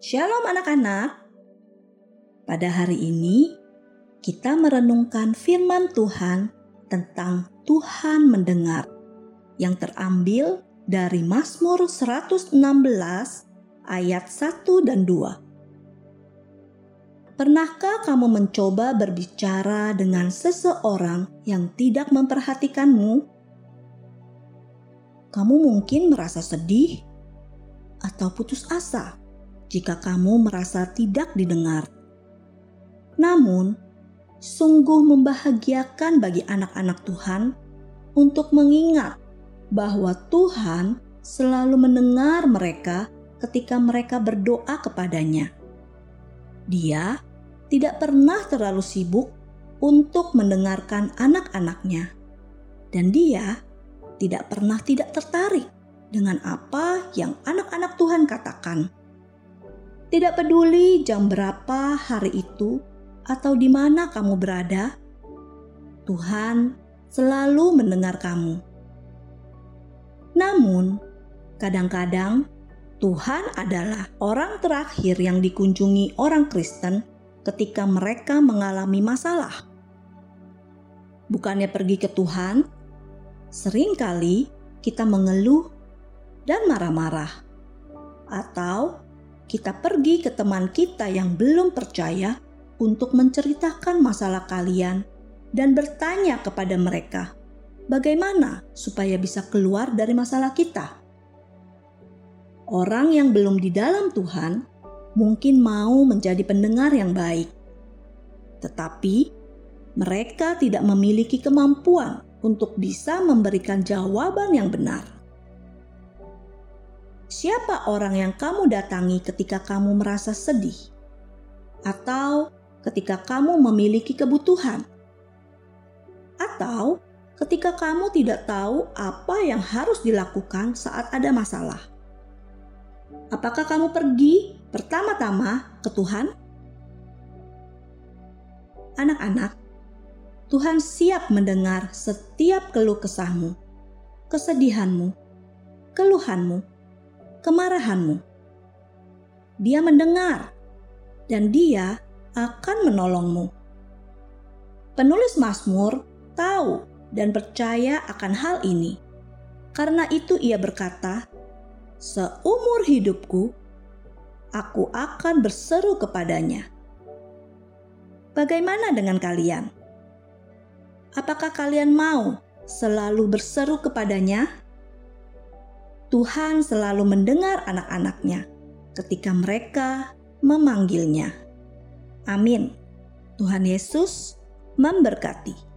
Shalom anak-anak. Pada hari ini kita merenungkan firman Tuhan tentang Tuhan mendengar yang terambil dari Mazmur 116 ayat 1 dan 2. Pernahkah kamu mencoba berbicara dengan seseorang yang tidak memperhatikanmu? Kamu mungkin merasa sedih atau putus asa jika kamu merasa tidak didengar. Namun, sungguh membahagiakan bagi anak-anak Tuhan untuk mengingat bahwa Tuhan selalu mendengar mereka ketika mereka berdoa kepadanya. Dia tidak pernah terlalu sibuk untuk mendengarkan anak-anaknya, dan dia tidak pernah tidak tertarik dengan apa yang anak-anak Tuhan katakan. Tidak peduli jam berapa hari itu atau di mana kamu berada, Tuhan selalu mendengar kamu. Namun, kadang-kadang Tuhan adalah orang terakhir yang dikunjungi orang Kristen ketika mereka mengalami masalah. Bukannya pergi ke Tuhan, sering kali kita mengeluh dan marah-marah, atau kita pergi ke teman kita yang belum percaya untuk menceritakan masalah kalian dan bertanya kepada mereka, bagaimana supaya bisa keluar dari masalah kita. Orang yang belum di dalam Tuhan mungkin mau menjadi pendengar yang baik, tetapi mereka tidak memiliki kemampuan untuk bisa memberikan jawaban yang benar. Siapa orang yang kamu datangi ketika kamu merasa sedih, atau ketika kamu memiliki kebutuhan, atau ketika kamu tidak tahu apa yang harus dilakukan saat ada masalah? Apakah kamu pergi pertama-tama ke Tuhan? Anak-anak, Tuhan siap mendengar setiap keluh kesahmu, kesedihanmu, keluhanmu, kemarahanmu. Dia mendengar dan dia akan menolongmu. Penulis Mazmur tahu dan percaya akan hal ini. Karena itu ia berkata, "Seumur hidupku aku akan berseru kepadanya." Bagaimana dengan kalian? Apakah kalian mau selalu berseru kepadanya? Tuhan selalu mendengar anak-anaknya ketika mereka memanggilnya. Amin. Tuhan Yesus memberkati.